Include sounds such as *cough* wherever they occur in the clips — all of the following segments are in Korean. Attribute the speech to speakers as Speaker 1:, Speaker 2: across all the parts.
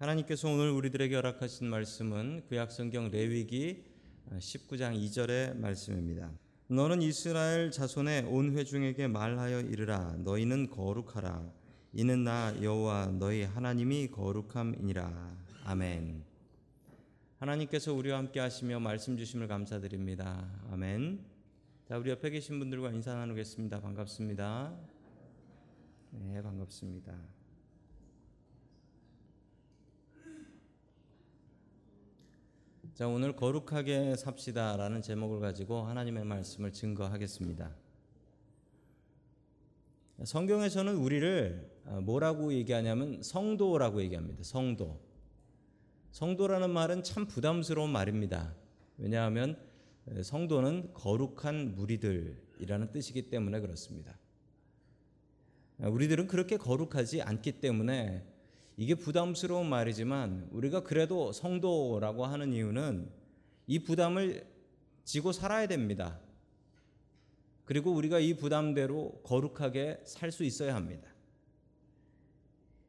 Speaker 1: 하나님께서 오늘 우리들에게 허락하신 말씀은 구약성경 레위기 19장 2절의 말씀입니다. 너는 이스라엘 자손의 온 회중에게 말하여 이르라 너희는 거룩하라 이는 나 여호와 너희 하나님이 거룩함이니라 아멘. 하나님께서 우리와 함께 하시며 말씀 주심을 감사드립니다. 아멘. 자, 우리 옆에 계신 분들과 인사 나누겠습니다. 반갑습니다. 네, 반갑습니다. 자, 오늘 거룩하게 삽시다라는 제목을 가지고 하나님의 말씀을 증거하겠습니다. 성경에서는 우리를 뭐라고 얘기하냐면 성도라고 얘기합니다. 성도. 성도라는 말은 참 부담스러운 말입니다. 왜냐하면 성도는 거룩한 무리들이라는 뜻이기 때문에 그렇습니다. 우리들은 그렇게 거룩하지 않기 때문에 이게 부담스러운 말이지만 우리가 그래도 성도라고 하는 이유는 이 부담을 지고 살아야 됩니다. 그리고 우리가 이 부담대로 거룩하게 살 수 있어야 합니다.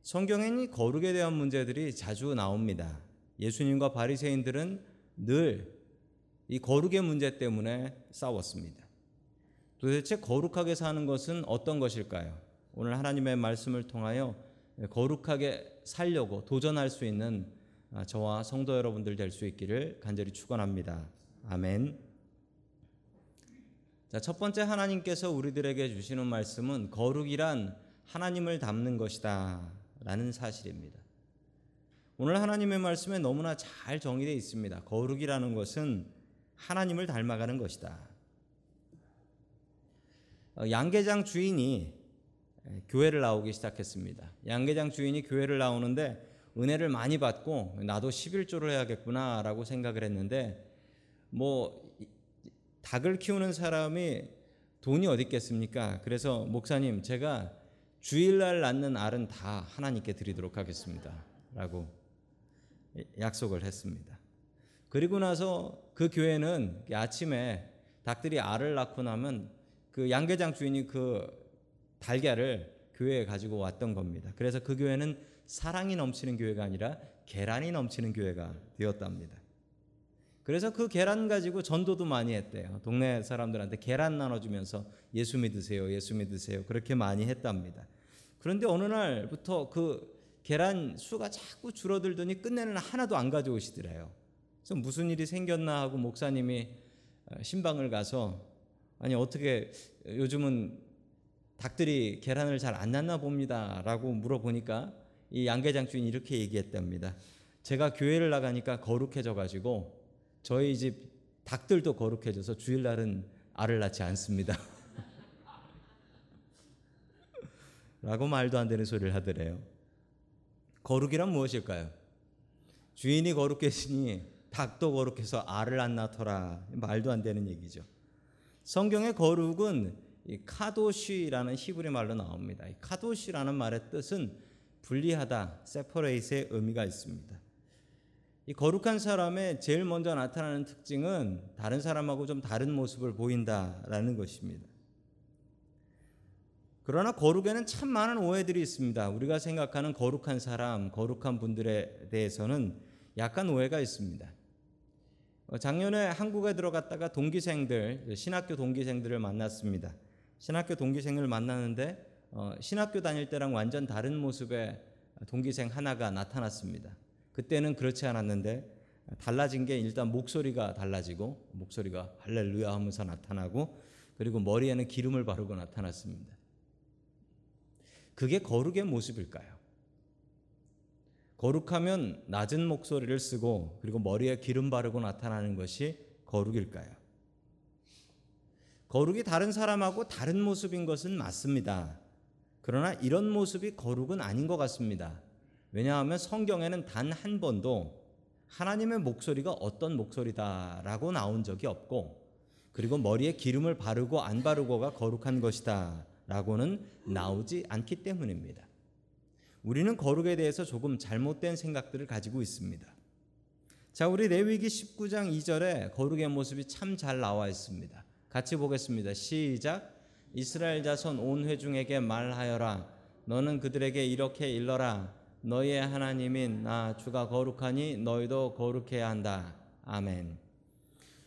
Speaker 1: 성경에는 이 거룩에 대한 문제들이 자주 나옵니다. 예수님과 바리새인들은 늘 이 거룩의 문제 때문에 싸웠습니다. 도대체 거룩하게 사는 것은 어떤 것일까요? 오늘 하나님의 말씀을 통하여 거룩하게 살려고 도전할 수 있는 저와 성도 여러분들 될 수 있기를 간절히 축원합니다. 아멘. 자, 첫 번째 하나님께서 우리들에게 주시는 말씀은 거룩이란 하나님을 닮는 것이다 라는 사실입니다. 오늘 하나님의 말씀에 너무나 잘 정의되어 있습니다. 거룩이라는 것은 하나님을 닮아가는 것이다. 양계장 주인이 교회를 나오기 시작했습니다. 양계장 주인이 교회를 나오는데 은혜를 많이 받고 나도 11조를 해야겠구나라고 생각을 했는데 뭐 닭을 키우는 사람이 돈이 어디 있겠습니까? 그래서 목사님 제가 주일날 낳는 알은 다 하나님께 드리도록 하겠습니다. 라고 약속을 했습니다. 그리고 나서 그 교회는 아침에 닭들이 알을 낳고 나면 그 양계장 주인이 그 달걀을 교회에 가지고 왔던 겁니다. 그래서 그 교회는 사랑이 넘치는 교회가 아니라 계란이 넘치는 교회가 되었답니다. 그래서 그 계란 가지고 전도도 많이 했대요. 동네 사람들한테 계란 나눠주면서 예수 믿으세요, 예수 믿으세요. 그렇게 많이 했답니다. 그런데 어느 날부터 그 계란 수가 자꾸 줄어들더니 끝내는 하나도 안 가져오시더래요. 그래서 무슨 일이 생겼나 하고 목사님이 신방을 가서 아니 어떻게 요즘은 닭들이 계란을 잘 안 낳나 봅니다 라고 물어보니까 이 양계장 주인이 이렇게 얘기했답니다. 제가 교회를 나가니까 거룩해져 가지고 저희 집 닭들도 거룩해져서 주일날은 알을 낳지 않습니다. *laughs* 라고 말도 안 되는 소리를 하더래요. 거룩이란 무엇일까요? 주인이 거룩했으니 닭도 거룩해서 알을 안 낳더라. 말도 안 되는 얘기죠. 성경의 거룩은 카도시라는 히브리 말로 나옵니다. 카도시라는 말의 뜻은 분리하다, 세퍼레이트의 의미가 있습니다. 이 거룩한 사람의 제일 먼저 나타나는 특징은 다른 사람하고 좀 다른 모습을 보인다라는 것입니다. 그러나 거룩에는 참 많은 오해들이 있습니다. 우리가 생각하는 거룩한 사람, 거룩한 분들에 대해서는 약간 오해가 있습니다. 작년에 한국에 들어갔다가 동기생들, 신학교 동기생들을 만났습니다. 신학교 동기생을 만나는데 어, 신학교 다닐 때랑 완전 다른 모습의 동기생 하나가 나타났습니다. 그때는 그렇지 않았는데 달라진 게 일단 목소리가 달라지고 목소리가 할렐루야 하면서 나타나고 그리고 머리에는 기름을 바르고 나타났습니다. 그게 거룩의 모습일까요? 거룩하면 낮은 목소리를 쓰고 그리고 머리에 기름 바르고 나타나는 것이 거룩일까요? 거룩이 다른 사람하고 다른 모습인 것은 맞습니다. 그러나 이런 모습이 거룩은 아닌 것 같습니다. 왜냐하면 성경에는 단 한 번도 하나님의 목소리가 어떤 목소리다라고 나온 적이 없고 그리고 머리에 기름을 바르고 안 바르고가 거룩한 것이다 라고는 나오지 않기 때문입니다. 우리는 거룩에 대해서 조금 잘못된 생각들을 가지고 있습니다. 자, 우리 레위기 19장 2절에 거룩의 모습이 참 잘 나와 있습니다. 같이 보겠습니다. 시작. 이스라엘 자손 온 회중에게 말하여라. 너는 그들에게 이렇게 일러라. 너희의 하나님인 나 주가 거룩하니 너희도 거룩해야 한다. 아멘.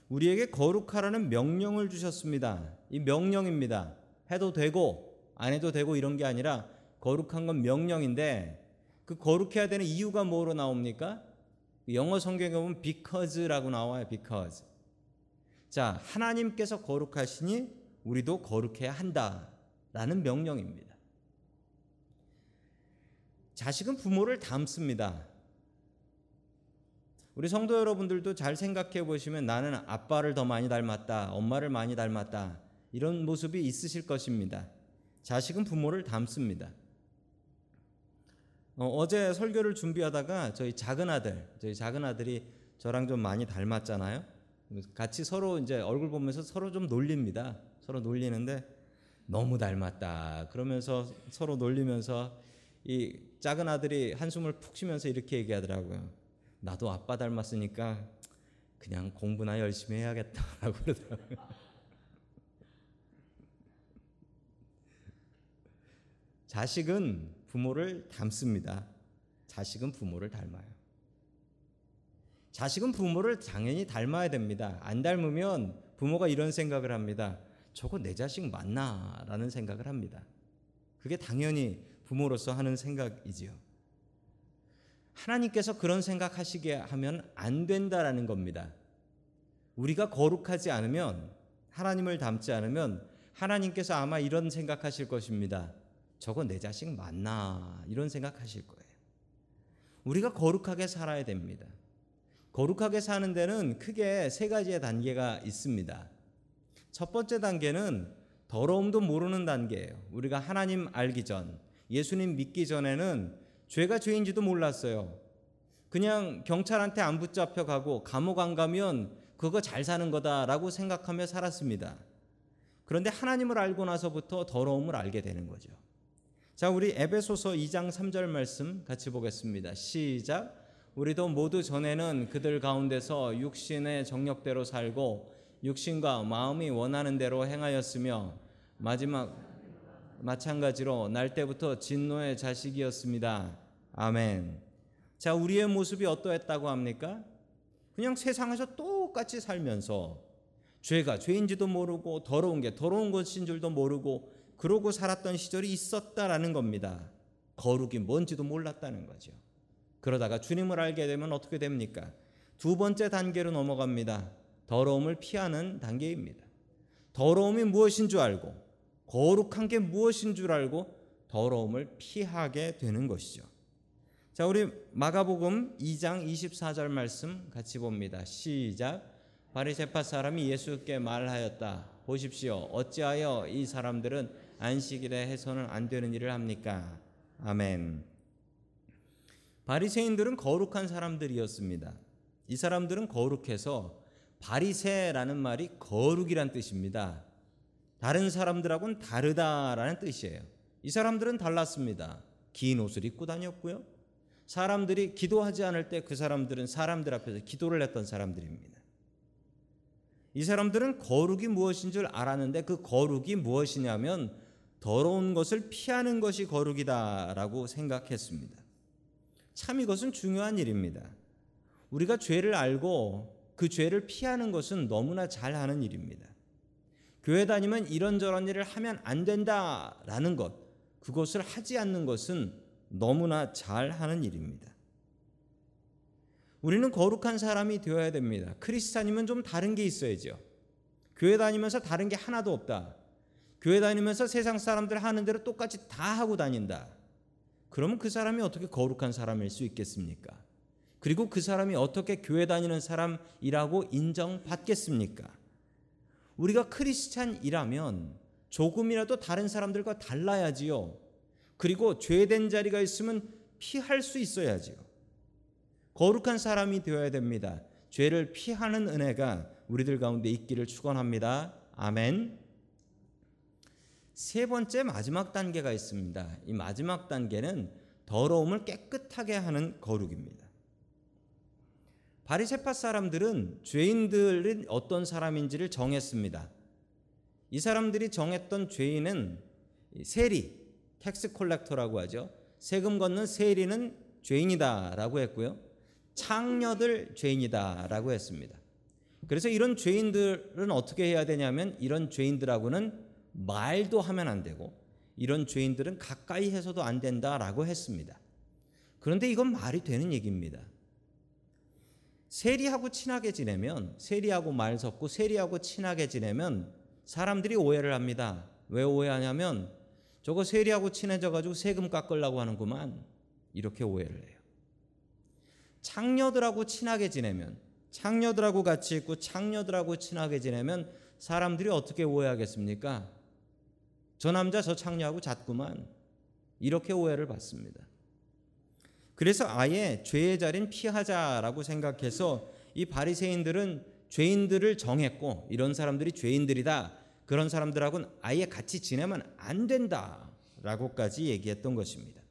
Speaker 1: 우리에게 거룩하라는 명령을 주셨습니다. 이 명령입니다. 해도 되고 안 해도 되고 이런 게 아니라 거룩한 건 명령인데 그 거룩해야 되는 이유가 뭐로 나옵니까? 영어 성경에 보면 because라고 나와요. because. 자, 하나님께서 거룩하시니 우리도 거룩해야 한다라는 명령입니다. 자식은 부모를 닮습니다. 우리 성도 여러분들도 잘 생각해 보시면 나는 아빠를 더 많이 닮았다, 엄마를 많이 닮았다, 이런 모습이 있으실 것입니다. 자식은 부모를 닮습니다. 어, 제 설교를 준비하다가 저희 작은 아들, 저희 작은 아들이 저랑 좀 많이 닮았잖아요. 같이 서로 이제 얼굴 보면서 서로 좀 놀립니다. 서로 놀리는데 너무 닮았다. 그러면서 서로 놀리면서 이 작은 아들이 한숨을 푹 쉬면서 이렇게 얘기하더라고요. 나도 아빠 닮았으니까 그냥 공부나 열심히 해야겠다라고 그러더라고요. 자식은 부모를 닮습니다. 자식은 부모를 닮아요. 자식은 부모를 당연히 닮아야 됩니다. 안 닮으면 부모가 이런 생각을 합니다. 저거 내 자식 맞나? 라는 생각을 합니다. 그게 당연히 부모로서 하는 생각이지요. 하나님께서 그런 생각하시게 하면 안 된다라는 겁니다. 우리가 거룩하지 않으면 하나님을 닮지 않으면 하나님께서 아마 이런 생각하실 것입니다. 저거 내 자식 맞나? 이런 생각하실 거예요. 우리가 거룩하게 살아야 됩니다. 거룩하게 사는 데는 크게 세 가지의 단계가 있습니다. 첫 번째 단계는 더러움도 모르는 단계예요. 우리가 하나님 알기 전, 예수님 믿기 전에는 죄가 죄인지도 몰랐어요. 그냥 경찰한테 안 붙잡혀 가고 감옥 안 가면 그거 잘 사는 거다라고 생각하며 살았습니다. 그런데 하나님을 알고 나서부터 더러움을 알게 되는 거죠. 자, 우리 에베소서 2장 3절 말씀 같이 보겠습니다. 시작. 우리도 모두 전에는 그들 가운데서 육신의 정력대로 살고 육신과 마음이 원하는 대로 행하였으며 마지막 마찬가지로 날 때부터 진노의 자식이었습니다. 아멘. 자, 우리의 모습이 어떠했다고 합니까? 그냥 세상에서 똑같이 살면서 죄가 죄인지도 모르고 더러운 게 더러운 것인 줄도 모르고 그러고 살았던 시절이 있었다라는 겁니다. 거룩이 뭔지도 몰랐다는 거죠. 그러다가 주님을 알게 되면 어떻게 됩니까? 두 번째 단계로 넘어갑니다. 더러움을 피하는 단계입니다. 더러움이 무엇인 줄 알고 거룩한 게 무엇인 줄 알고 더러움을 피하게 되는 것이죠. 자, 우리 마가복음 2장 24절 말씀 같이 봅니다. 시작. 바리새파 사람이 예수께 말하였다. 보십시오. 어찌하여 이 사람들은 안식일에 해서는 안 되는 일을 합니까? 아멘. 바리새인들은 거룩한 사람들이었습니다. 이 사람들은 거룩해서 바리새라는 말이 거룩이란 뜻입니다. 다른 사람들하고는 다르다라는 뜻이에요. 이 사람들은 달랐습니다. 긴 옷을 입고 다녔고요. 사람들이 기도하지 않을 때 그 사람들은 사람들 앞에서 기도를 했던 사람들입니다. 이 사람들은 거룩이 무엇인 줄 알았는데 그 거룩이 무엇이냐면 더러운 것을 피하는 것이 거룩이다라고 생각했습니다. 참 이것은 중요한 일입니다. 우리가 죄를 알고 그 죄를 피하는 것은 너무나 잘 하는 일입니다. 교회 다니면 이런저런 일을 하면 안 된다라는 것, 그것을 하지 않는 것은 너무나 잘 하는 일입니다. 우리는 거룩한 사람이 되어야 됩니다. 크리스찬이면 좀 다른 게 있어야죠. 교회 다니면서 다른 게 하나도 없다. 교회 다니면서 세상 사람들 하는 대로 똑같이 다 하고 다닌다. 그러면 그 사람이 어떻게 거룩한 사람일 수 있겠습니까? 그리고 그 사람이 어떻게 교회 다니는 사람이라고 인정받겠습니까? 우리가 크리스찬이라면 조금이라도 다른 사람들과 달라야지요. 그리고 죄된 자리가 있으면 피할 수 있어야지요. 거룩한 사람이 되어야 됩니다. 죄를 피하는 은혜가 우리들 가운데 있기를 축원합니다. 아멘. 세 번째 마지막 단계가 있습니다. 이 마지막 단계는 더러움을 깨끗하게 하는 거룩입니다. 바리새파 사람들은 죄인들은 어떤 사람인지를 정했습니다. 이 사람들이 정했던 죄인은 세리, tax collector라고 하죠. 세금 걷는 세리는 죄인이다라고 했고요. 창녀들 죄인이다라고 했습니다. 그래서 이런 죄인들은 어떻게 해야 되냐면 이런 죄인들하고는 말도 하면 안 되고 이런 죄인들은 가까이 해서도 안 된다라고 했습니다. 그런데 이건 말이 되는 얘기입니다. 세리하고 친하게 지내면 세리하고 말 섞고 세리하고 친하게 지내면 사람들이 오해를 합니다. 왜 오해하냐면 저거 세리하고 친해져 가지고 세금 깎으려고 하는구만. 이렇게 오해를 해요. 창녀들하고 친하게 지내면 창녀들하고 같이 있고 창녀들하고 친하게 지내면 사람들이 어떻게 오해하겠습니까? 저 남자 저 창녀하고 잤구만. 이렇게 오해를 받습니다. 그래서 아예 죄의 자리는 피하자라고 생각해서 이 바리새인들은 죄인들을 정했고 이런 사람들이 죄인들이다. 그런 사람들하고는 아예 같이 지내면 안 된다라고까지 얘기했던 것입니다.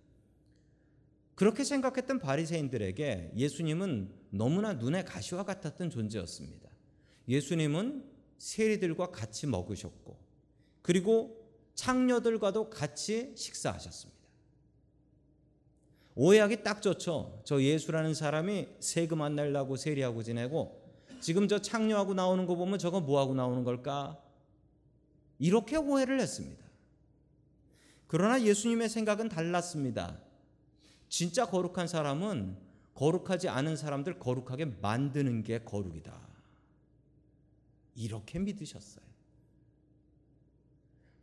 Speaker 1: 그렇게 생각했던 바리새인들에게 예수님은 너무나 눈에 가시와 같았던 존재였습니다. 예수님은 세리들과 같이 먹으셨고 그리고 창녀들과도 같이 식사하셨습니다. 오해하기 딱 좋죠. 저 예수라는 사람이 세금 안 내려고 세리하고 지내고 지금 저 창녀하고 나오는 거 보면 저거 뭐하고 나오는 걸까? 이렇게 오해를 했습니다. 그러나 예수님의 생각은 달랐습니다. 진짜 거룩한 사람은 거룩하지 않은 사람들 거룩하게 만드는 게 거룩이다. 이렇게 믿으셨어요.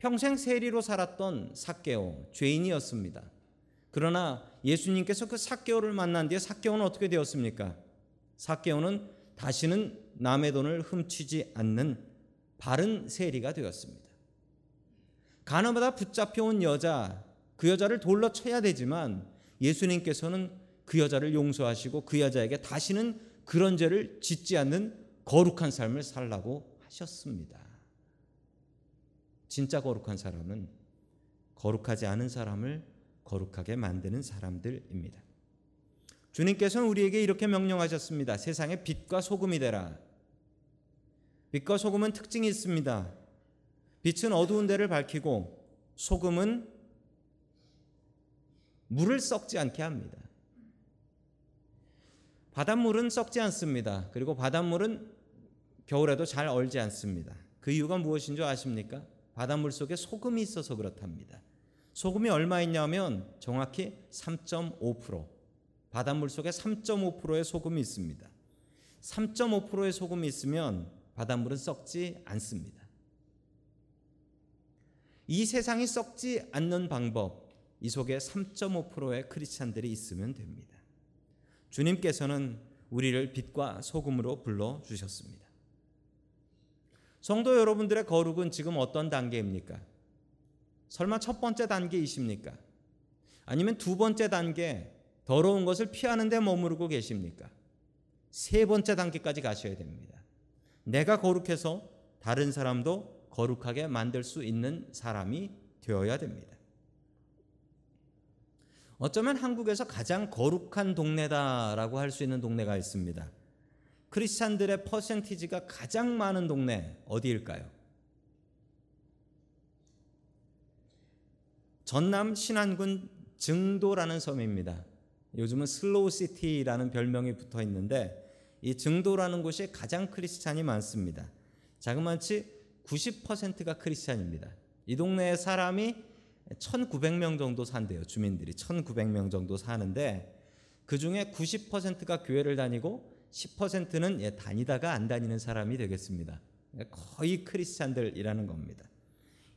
Speaker 1: 평생 세리로 살았던 사개오 죄인이었습니다. 그러나 예수님께서 그 사개오를 만난 뒤에 사개오는 어떻게 되었습니까? 사개오는 다시는 남의 돈을 훔치지 않는 바른 세리가 되었습니다. 가나마다 붙잡혀온 여자, 그 여자를 돌로 쳐야 되지만 예수님께서는 그 여자를 용서하시고 그 여자에게 다시는 그런 죄를 짓지 않는 거룩한 삶을 살라고 하셨습니다. 진짜 거룩한 사람은 거룩하지 않은 사람을 거룩하게 만드는 사람들입니다. 주님께서는 우리에게 이렇게 명령하셨습니다. 세상의 빛과 소금이 되라. 빛과 소금은 특징이 있습니다. 빛은 어두운 데를 밝히고 소금은 물을 썩지 않게 합니다. 바닷물은 썩지 않습니다. 그리고 바닷물은 겨울에도 잘 얼지 않습니다. 그 이유가 무엇인 줄 아십니까? 바닷물 속에 소금이 있어서 그렇답니다. 소금이 얼마 있냐면 정확히 3.5%. 바닷물 속에 3.5%의 소금이 있습니다. 3.5%의 소금이 있으면 바닷물은 썩지 않습니다. 이 세상이 썩지 않는 방법, 이 속에 3.5%의 크리스찬들이 있으면 됩니다. 주님께서는 우리를 빛과 소금으로 불러 주셨습니다. 성도 여러분들의 거룩은 지금 어떤 단계입니까? 설마 첫 번째 단계이십니까? 아니면 두 번째 단계 더러운 것을 피하는 데 머무르고 계십니까? 세 번째 단계까지 가셔야 됩니다. 내가 거룩해서 다른 사람도 거룩하게 만들 수 있는 사람이 되어야 됩니다. 어쩌면 한국에서 가장 거룩한 동네다라고 할 수 있는 동네가 있습니다. 크리스찬들의 퍼센티지가 가장 많은 동네 어디일까요? 전남 신안군 증도라는 섬입니다. 요즘은 slow city라는 별명이 붙어 있는데 이 증도라는 곳이 가장 크리스찬이 많습니다. 자그마치 90%가 크리스찬입니다. 이 동네에 사람이 1,900명 정도 산대요. 주민들이 1,900명 정도 사는데 그 중에 90%가 교회를 다니고 10%는 예, 다니다가 안 다니는 사람이 되겠습니다. 거의 크리스찬들이라는 겁니다.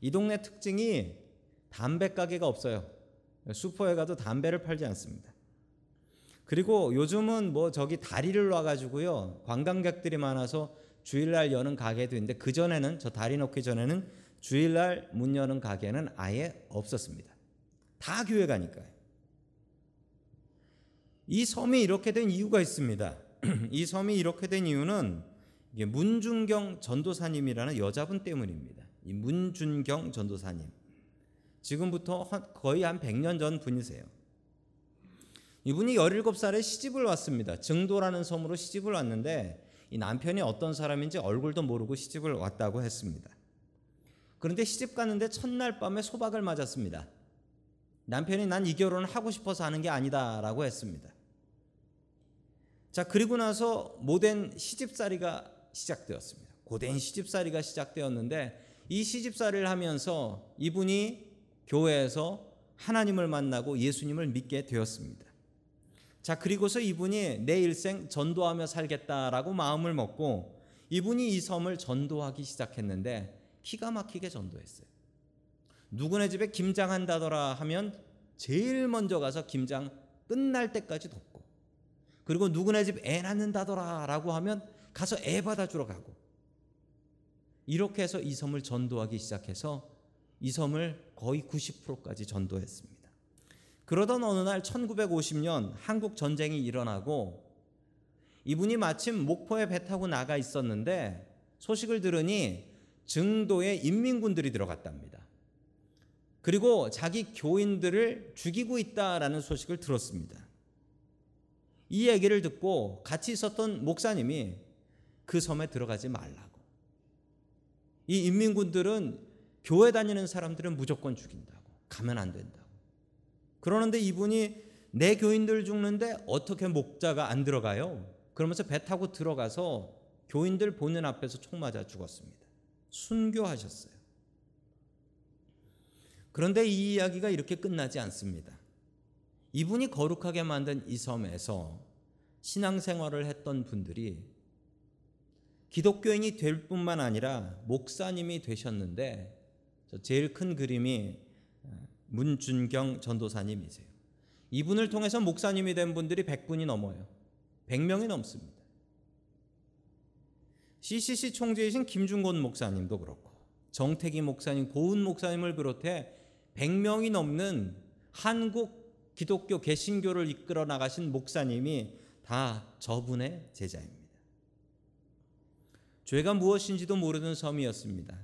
Speaker 1: 이 동네 특징이 담배 가게가 없어요. 슈퍼에 가도 담배를 팔지 않습니다. 그리고 요즘은 뭐 저기 다리를 놔가지고요 관광객들이 많아서 주일날 여는 가게도 있는데 그 전에는 저 다리 놓기 전에는 주일날 문 여는 가게는 아예 없었습니다. 다 교회 가니까요. 이 섬이 이렇게 된 이유가 있습니다. *clears throat* 이 섬이 이렇게 된 이유는 문준경 전도사님이라는 여자분 때문입니다. 이 문준경 전도사님. 지금부터 거의 한 100년 전 분이세요. 이분이 17살에 시집을 왔습니다. 증도라는 섬으로 시집을 왔는데 이 남편이 어떤 사람인지 얼굴도 모르고 시집을 왔다고 했습니다. 그런데 시집 갔는데 첫날 밤에 소박을 맞았습니다. 남편이 난 이 결혼을 하고 싶어서 하는 게 아니다라고 했습니다. 자, 그리고 나서 모된 시집살이가 시작되었습니다. 고된 시집살이가 시작되었는데 이 시집살이를 하면서 이분이 교회에서 하나님을 만나고 예수님을 믿게 되었습니다. 자, 그리고서 이분이 내 일생 전도하며 살겠다라고 마음을 먹고 이분이 이 섬을 전도하기 시작했는데 기가 막히게 전도했어요. 누구네 집에 김장한다더라 하면 제일 먼저 가서 김장 끝날 때까지 돕고 그리고 누구네 집 애 낳는다더라라고 하면 가서 애 받아주러 가고 이렇게 해서 이 섬을 전도하기 시작해서 이 섬을 거의 90%까지 전도했습니다. 그러던 어느 날 1950년 한국 전쟁이 일어나고 이분이 마침 목포에 배 타고 나가 있었는데 소식을 들으니 증도에 인민군들이 들어갔답니다. 그리고 자기 교인들을 죽이고 있다라는 소식을 들었습니다. 이 얘기를 듣고 같이 있었던 목사님이 그 섬에 들어가지 말라고. 이 인민군들은 교회 다니는 사람들은 무조건 죽인다고. 가면 안 된다고. 그러는데 이분이 내 교인들 죽는데 어떻게 목자가 안 들어가요? 그러면서 배 타고 들어가서 교인들 보는 앞에서 총 맞아 죽었습니다. 순교하셨어요. 그런데 이 이야기가 이렇게 끝나지 않습니다. 이분이 거룩하게 만든 이 섬에서 신앙생활을 했던 분들이 기독교인이 될 뿐만 아니라 목사님이 되셨는데 제일 큰 그림이 문준경 전도사님이세요. 이분을 통해서 목사님이 된 분들이 100분이 넘어요. 100명이 넘습니다. CCC 총재이신 김중곤 목사님도 그렇고 정태기 목사님, 고은 목사님을 비롯해 100명이 넘는 한국 기독교 개신교를 이끌어 나가신 목사님이 다 저분의 제자입니다. 죄가 무엇인지도 모르는 섬이었습니다.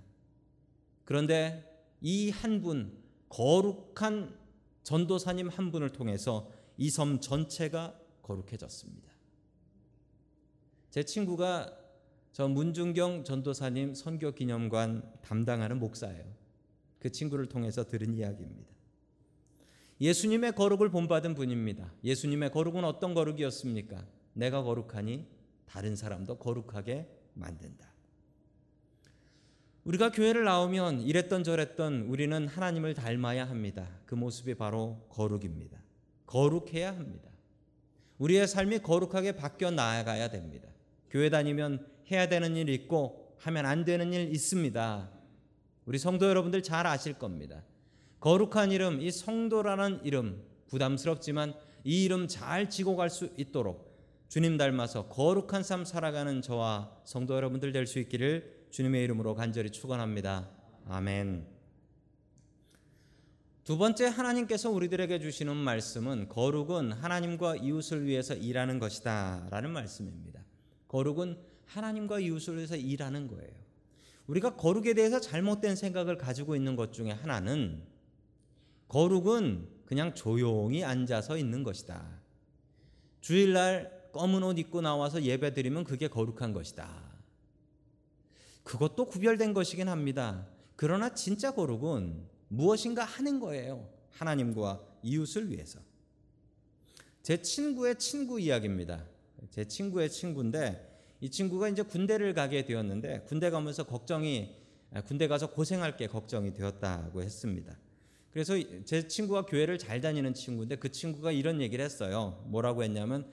Speaker 1: 그런데 이 한 분, 거룩한 전도사님 한 분을 통해서 이 섬 전체가 거룩해졌습니다. 제 친구가 저 문중경 전도사님 선교 기념관 담당하는 목사예요. 그 친구를 통해서 들은 이야기입니다. 예수님의 거룩을 본받은 분입니다. 예수님의 거룩은 어떤 거룩이었습니까? 내가 거룩하니 다른 사람도 거룩하게 만든다. 우리가 교회를 나오면 이랬던 저랬던 우리는 하나님을 닮아야 합니다. 그 모습이 바로 거룩입니다. 거룩해야 합니다. 우리의 삶이 거룩하게 바뀌어 나아가야 됩니다. 교회 다니면 해야 되는 일 있고 하면 안 되는 일 있습니다. 우리 성도 여러분들 잘 아실 겁니다. 거룩한 이름, 이 성도라는 이름 부담스럽지만 이 이름 잘 지고 갈 수 있도록 주님 닮아서 거룩한 삶 살아가는 저와 성도 여러분들 될 수 있기를 주님의 이름으로 간절히 축원합니다. 아멘. 두 번째 하나님께서 우리들에게 주시는 말씀은 거룩은 하나님과 이웃을 위해서 일하는 것이다라는 말씀입니다. 거룩은 하나님과 이웃을 위해서 일하는 거예요. 우리가 거룩에 대해서 잘못된 생각을 가지고 있는 것 중에 하나는 거룩은 그냥 조용히 앉아서 있는 것이다. 주일날 검은 옷 입고 나와서 예배 드리면 그게 거룩한 것이다. 그것도 구별된 것이긴 합니다. 그러나 진짜 거룩은 무엇인가 하는 거예요. 하나님과 이웃을 위해서. 제 친구의 친구 이야기입니다. 제 친구의 친구인데 이 친구가 이제 군대를 가게 되었는데 군대 가면서 걱정이 군대 가서 고생할 게 걱정이 되었다고 했습니다. 그래서 제 친구가 교회를 잘 다니는 친구인데 그 친구가 이런 얘기를 했어요. 뭐라고 했냐면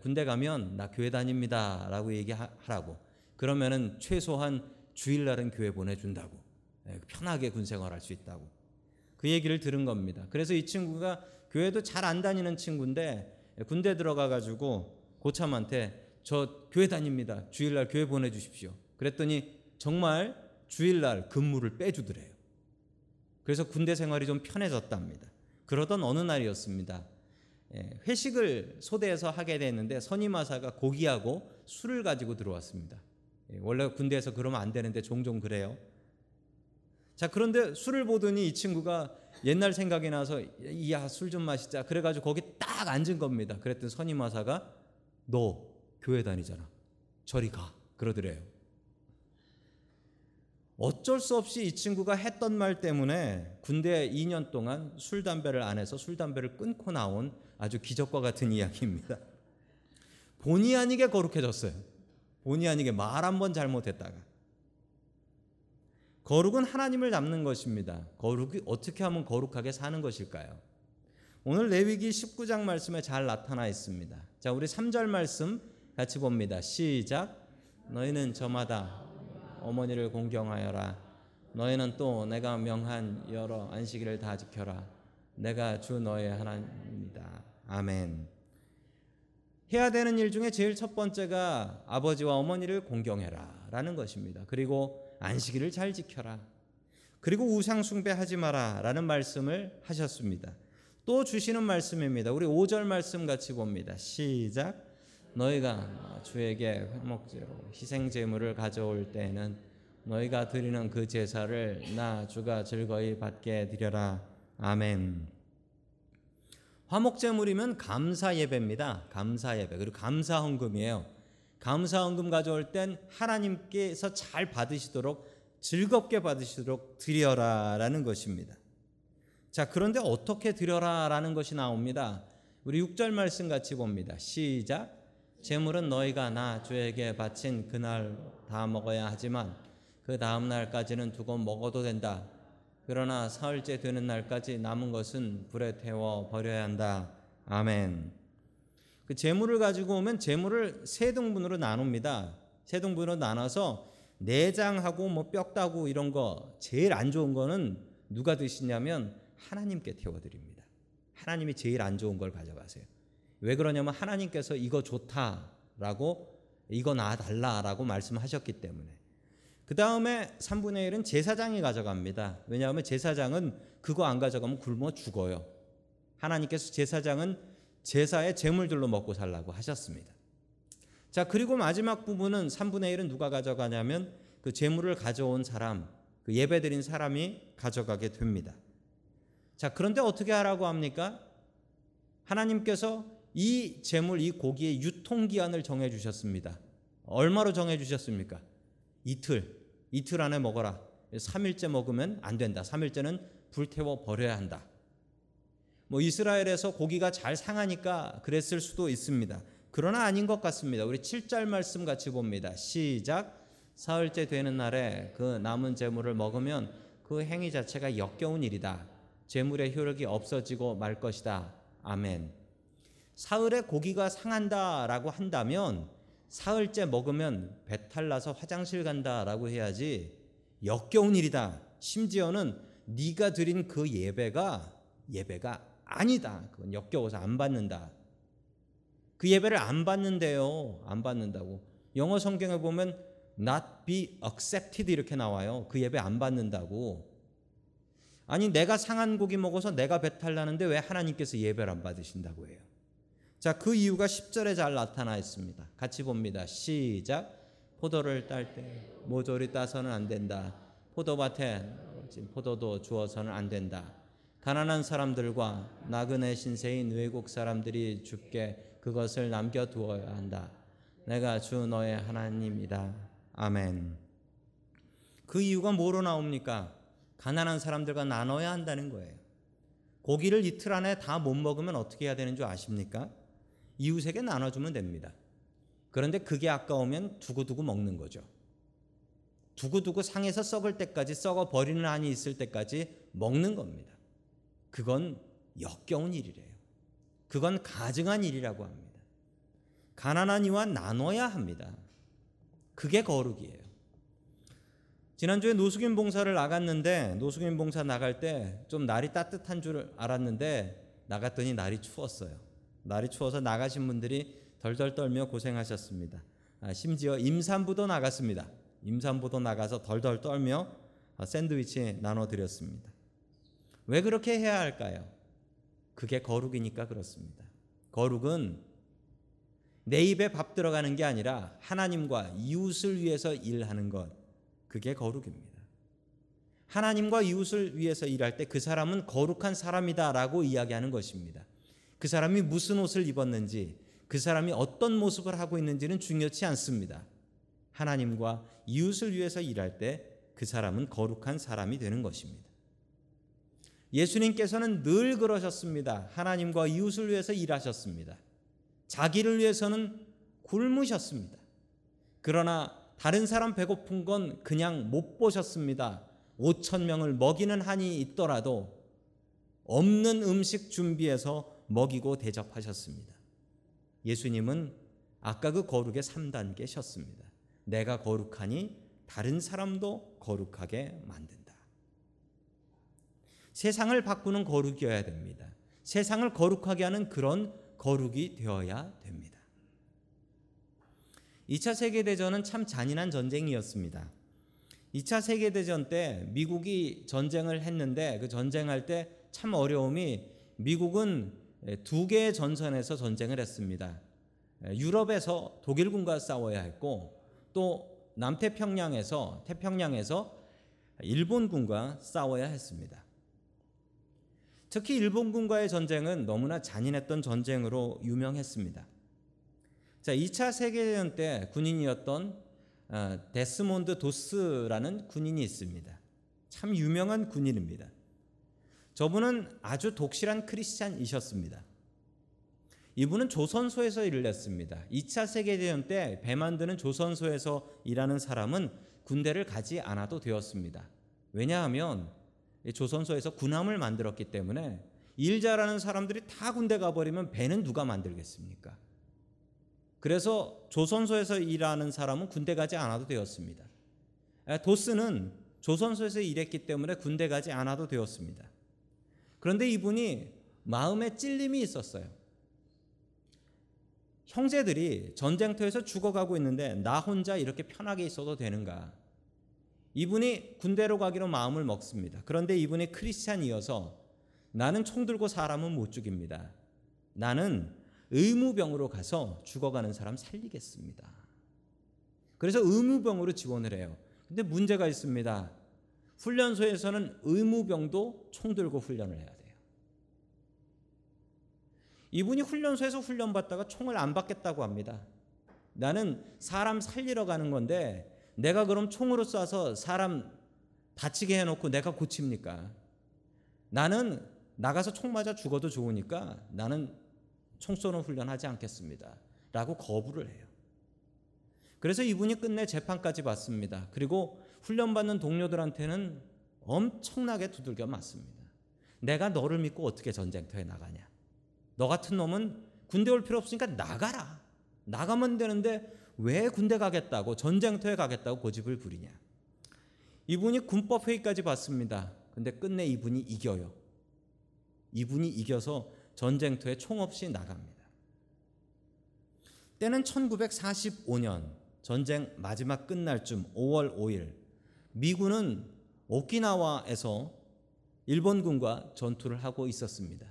Speaker 1: 군대 가면 나 교회 다닙니다라고 얘기하라고. 그러면은 최소한 주일날은 교회 보내준다고. 편하게 군 생활할 수 있다고. 그 얘기를 들은 겁니다. 그래서 이 친구가 교회도 잘 안 다니는 친구인데 군대 들어가 가지고 고참한테 저 교회 다닙니다. 주일날 교회 보내주십시오. 그랬더니 정말 주일날 근무를 빼주더래요. 그래서 군대 생활이 좀 편해졌답니다. 그러던 어느 날이었습니다. 예, 회식을 소대에서 하게 됐는데 선임하사가 고기하고 술을 가지고 들어왔습니다. 예, 원래 군대에서 그러면 안 되는데 종종 그래요. 자 그런데 술을 보더니 이 친구가 옛날 생각이 나서 야 술 좀 마시자 그래 가지고 거기 딱 앉은 겁니다. 그랬더니 선임하사가 너 교회 다니잖아. 저리 가. 그러더래요. 어쩔 수 없이 이 친구가 했던 말 때문에 군대 2년 동안 술 담배를 안 해서 술 담배를 끊고 나온 아주 기적과 같은 이야기입니다. 본의 아니게 거룩해졌어요. 본의 아니게 말 한 번 잘못했다가 거룩은 하나님을 닮는 것입니다. 거룩이 어떻게 하면 거룩하게 사는 것일까요? 오늘 레위기 19장 말씀에 잘 나타나 있습니다. 자, 우리 3절 말씀 같이 봅니다. 시작. 너희는 저마다 어머니를 공경하여라. 너희는 또 내가 명한 여러 안식일을 다 지켜라. 내가 주 너의 하나님이다. 아멘. 해야 되는 일 중에 제일 첫 번째가 아버지와 어머니를 공경해라 라는 것입니다. 그리고 안식일을 잘 지켜라. 그리고 우상 숭배하지 마라 라는 말씀을 하셨습니다. 또 주시는 말씀입니다. 우리 5절 말씀 같이 봅니다. 시작. 너희가 주에게 회목제로 희생 제물을 가져올 때에는 너희가 드리는 그 제사를 나 주가 즐거이 받게 드려라. 아멘. 화목 제물이면 감사 예배입니다. 감사 예배. 그리고 감사 헌금이에요. 감사 헌금 가져올 땐 하나님께서 잘 받으시도록 즐겁게 받으시도록 드려라라는 것입니다. 자, 그런데 어떻게 드려라라는 것이 나옵니다. 우리 6절 말씀 같이 봅니다. 시작. 재물은 너희가 나 주에게 바친 그날 다 먹어야 하지만 그 다음 날까지는 두고 먹어도 된다. 그러나 사흘째 되는 날까지 남은 것은 불에 태워 버려야 한다. 아멘. 그 재물을 가지고 오면 재물을 세 등분으로 나눕니다. 세 등분으로 나눠서 내장하고 뭐 뼈다구 이런 거 제일 안 좋은 거는 누가 드시냐면 하나님께 태워 드립니다. 하나님이 제일 안 좋은 걸 가져가세요. 왜 그러냐면 하나님께서 이거 좋다라고 이거 놔달라라고 말씀하셨기 때문에. 그 다음에 3분의 1은 제사장이 가져갑니다. 왜냐하면 제사장은 그거 안 가져가면 굶어 죽어요. 하나님께서 제사장은 제사의 제물들로 먹고 살라고 하셨습니다. 자, 그리고 마지막 부분은 3분의 1은 누가 가져가냐면 그 제물을 가져온 사람, 그 예배 드린 사람이 가져가게 됩니다. 자, 그런데 어떻게 하라고 합니까? 하나님께서 이 재물, 이 고기의 유통기한을 정해 주셨습니다. 얼마로 정해 주셨습니까? 이틀. 이틀 안에 먹어라. 3일째 먹으면 안 된다. 3일째는 불태워 버려야 한다. 뭐 이스라엘에서 고기가 잘 상하니까 그랬을 수도 있습니다. 그러나 아닌 것 같습니다. 우리 7절 말씀 같이 봅니다. 시작. 사흘째 되는 날에 그 남은 재물을 먹으면 그 행위 자체가 역겨운 일이다. 재물의 효력이 없어지고 말 것이다. 아멘. 사흘에 고기가 상한다라고 한다면 사흘째 먹으면 배탈 나서 화장실 간다라고 해야지 역겨운 일이다. 심지어는 네가 드린 그 예배가 예배가 아니다. 그건 역겨워서 안 받는다. 그 예배를 안 받는데요. 안 받는다고. 영어 성경에 보면 not be accepted 이렇게 나와요. 그 예배 안 받는다고. 아니 내가 상한 고기 먹어서 내가 배탈 나는데 왜 하나님께서 예배를 안 받으신다고 해요? 자, 그 이유가 10절에 잘 나타나 있습니다. 같이 봅니다. 시작. 포도를 딸 때 모조리 따서는 안 된다. 포도밭에 포도도 주어서는 안 된다. 가난한 사람들과 나그네 신세인 외국 사람들이 죽게 그것을 남겨 두어야 한다. 내가 주 너의 하나님이다. 아멘. 그 이유가 뭐로 나옵니까? 가난한 사람들과 나눠야 한다는 거예요. 고기를 이틀 안에 다 못 먹으면 어떻게 해야 되는 줄 아십니까? 이웃에게 나눠주면 됩니다. 그런데 그게 아까우면 두고두고 먹는 거죠. 두고두고 상해서 썩을 때까지 썩어 버리는 한이 있을 때까지 먹는 겁니다. 그건 역겨운 일이래요. 그건 가증한 일이라고 합니다. 가난한 이와 나눠야 합니다. 그게 거룩이에요. 지난주에 노숙인 봉사를 나갔는데 노숙인 봉사 나갈 때 좀 날이 따뜻한 줄 알았는데 나갔더니 날이 추웠어요. 날이 추워서 나가신 분들이 덜덜 떨며 고생하셨습니다. 아, 심지어 임산부도 나갔습니다. 임산부도 나가서 덜덜 떨며 샌드위치 나눠드렸습니다. 왜 그렇게 해야 할까요? 그게 거룩이니까 그렇습니다. 거룩은 내 입에 밥 들어가는 게 아니라 하나님과 이웃을 위해서 일하는 것. 그게 거룩입니다. 하나님과 이웃을 위해서 일할 때 그 사람은 거룩한 사람이다라고 이야기하는 것입니다. 그 사람이 무슨 옷을 입었는지, 그 사람이 어떤 모습을 하고 있는지는 중요치 않습니다. 하나님과 이웃을 위해서 일할 때 그 사람은 거룩한 사람이 되는 것입니다. 예수님께서는 늘 그러셨습니다. 하나님과 이웃을 위해서 일하셨습니다. 자기를 위해서는 굶으셨습니다. 그러나 다른 사람 배고픈 건 그냥 못 보셨습니다. 5천 명을 먹이는 한이 있더라도 없는 음식 준비해서 먹이고 대접하셨습니다. 예수님은 아까 그 거룩의 3단계셨습니다. 내가 거룩하니 다른 사람도 거룩하게 만든다. 세상을 바꾸는 거룩이어야 됩니다. 세상을 거룩하게 하는 그런 거룩이 되어야 됩니다. 2차 세계대전은 참 잔인한 전쟁이었습니다. 2차 세계대전 때 미국이 전쟁을 했는데 그 전쟁할 때 참 어려움이 미국은 두 개의 전선에서 전쟁을 했습니다. 유럽에서 독일군과 싸워야 했고 또 남태평양에서 태평양에서 일본군과 싸워야 했습니다. 특히 일본군과의 전쟁은 너무나 잔인했던 전쟁으로 유명했습니다. 자, 2차 세계대전 때 군인이었던 어, 데스몬드 도스라는 군인이 있습니다. 참 유명한 군인입니다. 저분은 아주 독실한 크리스찬이셨습니다. 이분은 조선소에서 일을 했습니다. 2차 세계대전 때 배 만드는 조선소에서 일하는 사람은 군대를 가지 않아도 되었습니다. 왜냐하면 조선소에서 군함을 만들었기 때문에 일 잘하는 사람들이 다 군대 가버리면 배는 누가 만들겠습니까? 그래서 조선소에서 일하는 사람은 군대 가지 않아도 되었습니다. 도스는 조선소에서 일했기 때문에 군대 가지 않아도 되었습니다. 그런데 이분이 마음에 찔림이 있었어요. 형제들이 전쟁터에서 죽어가고 있는데 나 혼자 이렇게 편하게 있어도 되는가? 이분이 군대로 가기로 마음을 먹습니다. 그런데 이분이 크리스찬이어서 나는 총 들고 사람은 못 죽입니다. 나는 의무병으로 가서 죽어가는 사람 살리겠습니다. 그래서 의무병으로 지원을 해요. 근데 문제가 있습니다. 훈련소에서는 의무병도 총 들고 훈련을 해야 돼요. 이분이 훈련소에서 훈련 받다가 총을 안 받겠다고 합니다. 나는 사람 살리러 가는 건데 내가 그럼 총으로 쏴서 사람 다치게 해놓고 내가 고칩니까? 나는 나가서 총 맞아 죽어도 좋으니까 나는 총 쏘는 훈련하지 않겠습니다. 라고 거부를 해요. 그래서 이분이 끝내 재판까지 받습니다. 그리고 훈련받는 동료들한테는 엄청나게 두들겨 맞습니다. 내가 너를 믿고 어떻게 전쟁터에 나가냐. 너 같은 놈은 군대 올 필요 없으니까 나가라. 나가면 되는데 왜 군대 가겠다고 전쟁터에 가겠다고 고집을 부리냐. 이분이 군법 회의까지 받습니다. 근데 끝내 이분이 이겨요. 이분이 이겨서 전쟁터에 총 없이 나갑니다. 때는 1945년 전쟁 마지막 끝날 쯤 5월 5일 미군은 오키나와에서 일본군과 전투를 하고 있었습니다.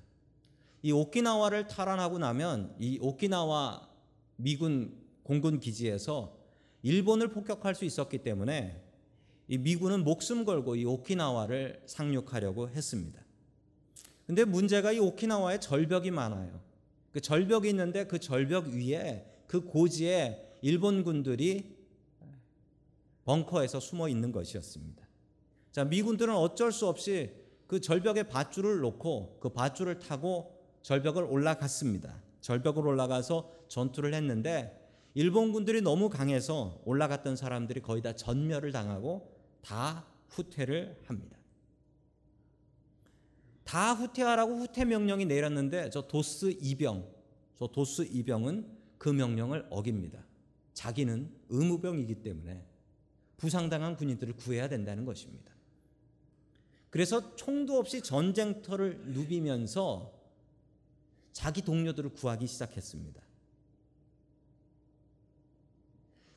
Speaker 1: 이 오키나와를 탈환하고 나면 이 오키나와 미군 공군 기지에서 일본을 폭격할 수 있었기 때문에 이 미군은 목숨 걸고 이 오키나와를 상륙하려고 했습니다. 근데 문제가 이 오키나와에 절벽이 많아요. 그 절벽이 있는데 그 절벽 위에 그 고지에 일본군들이 벙커에서 숨어 있는 것이었습니다. 자, 미군들은 어쩔 수 없이 그 절벽에 밧줄을 놓고 그 밧줄을 타고 절벽을 올라갔습니다. 절벽을 올라가서 전투를 했는데 일본군들이 너무 강해서 올라갔던 사람들이 거의 다 전멸을 당하고 다 후퇴를 합니다. 다 후퇴하라고 후퇴 명령이 내렸는데 저 도스 이병, 저 도스 이병은 그 명령을 어깁니다. 자기는 의무병이기 때문에 부상당한 군인들을 구해야 된다는 것입니다. 그래서 총도 없이 전쟁터를 누비면서 자기 동료들을 구하기 시작했습니다.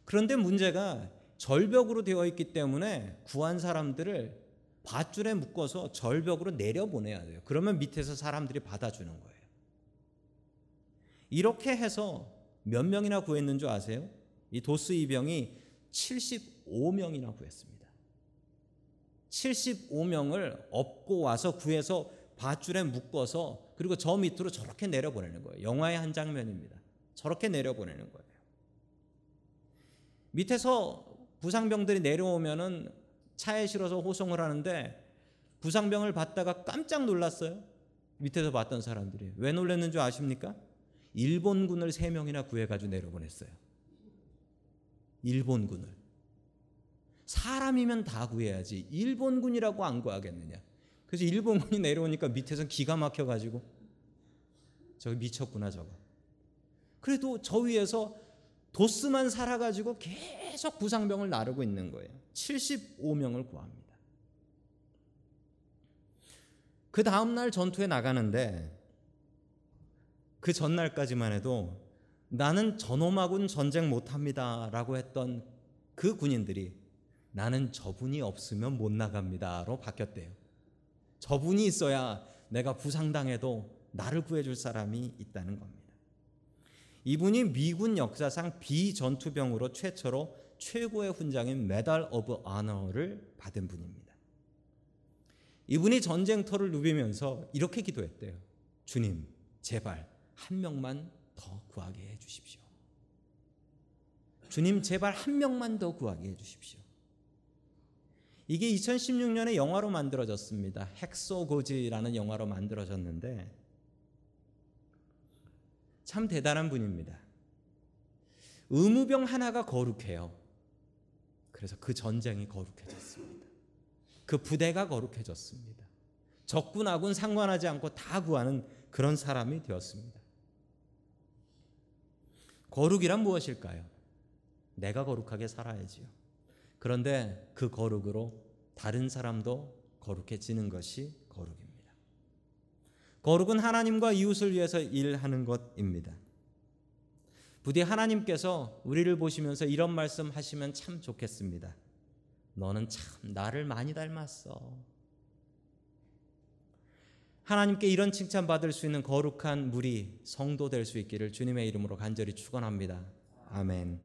Speaker 1: 그런데 문제가 절벽으로 되어 있기 때문에 구한 사람들을 밧줄에 묶어서 절벽으로 내려보내야 돼요. 그러면 밑에서 사람들이 받아주는 거예요. 이렇게 해서 몇 명이나 구했는 줄 아세요? 이 도스 이병이 75명이나 구했습니다. 75명을 업고 와서 구해서 밧줄에 묶어서 그리고 저 밑으로 저렇게 내려보내는 거예요. 영화의 한 장면입니다. 저렇게 내려보내는 거예요. 밑에서 부상병들이 내려오면은 차에 실어서 호송을 하는데 부상병을 봤다가 깜짝 놀랐어요. 밑에서 봤던 사람들이 왜 놀랐는 줄 아십니까? 일본군을 세 명이나 구해가지고 내려보냈어요. 일본군을 사람이면 다 구해야지 일본군이라고 안 구하겠느냐? 그래서 일본군이 내려오니까 밑에서 기가 막혀가지고 저기 미쳤구나 저거. 그래도 저 위에서 도스만 살아가지고 계속 부상병을 나르고 있는 거예요. 75명을 구합니다. 그 다음날 전투에 나가는데 그 전날까지만 해도 나는 저놈하고는 전쟁 못합니다 라고 했던 그 군인들이 나는 저분이 없으면 못 나갑니다로 바뀌었대요. 저분이 있어야 내가 부상당해도 나를 구해줄 사람이 있다는 겁니다. 이분이 미군 역사상 비전투병으로 최초로 최고의 훈장인 Medal of Honor를 받은 분입니다. 이분이 전쟁터를 누비면서 이렇게 기도했대요. 주님, 제발 한 명만 더 구하게 해 주십시오. 주님, 제발 한 명만 더 구하게 해 주십시오. 이게 2016년에 영화로 만들어졌습니다. 헥소고지라는 영화로 만들어졌는데 참 대단한 분입니다. 의무병 하나가 거룩해요. 그래서 그 전쟁이 거룩해졌습니다. 그 부대가 거룩해졌습니다. 적군 아군 상관하지 않고 다 구하는 그런 사람이 되었습니다. 거룩이란 무엇일까요? 내가 거룩하게 살아야지요. 그런데 그 거룩으로 다른 사람도 거룩해지는 것이 거룩입니다. 거룩은 하나님과 이웃을 위해서 일하는 것입니다. 부디 하나님께서 우리를 보시면서 이런 말씀 하시면 참 좋겠습니다. 너는 참 나를 많이 닮았어. 하나님께 이런 칭찬 받을 수 있는 거룩한 무리 성도 될 수 있기를 주님의 이름으로 간절히 축원합니다. 아멘.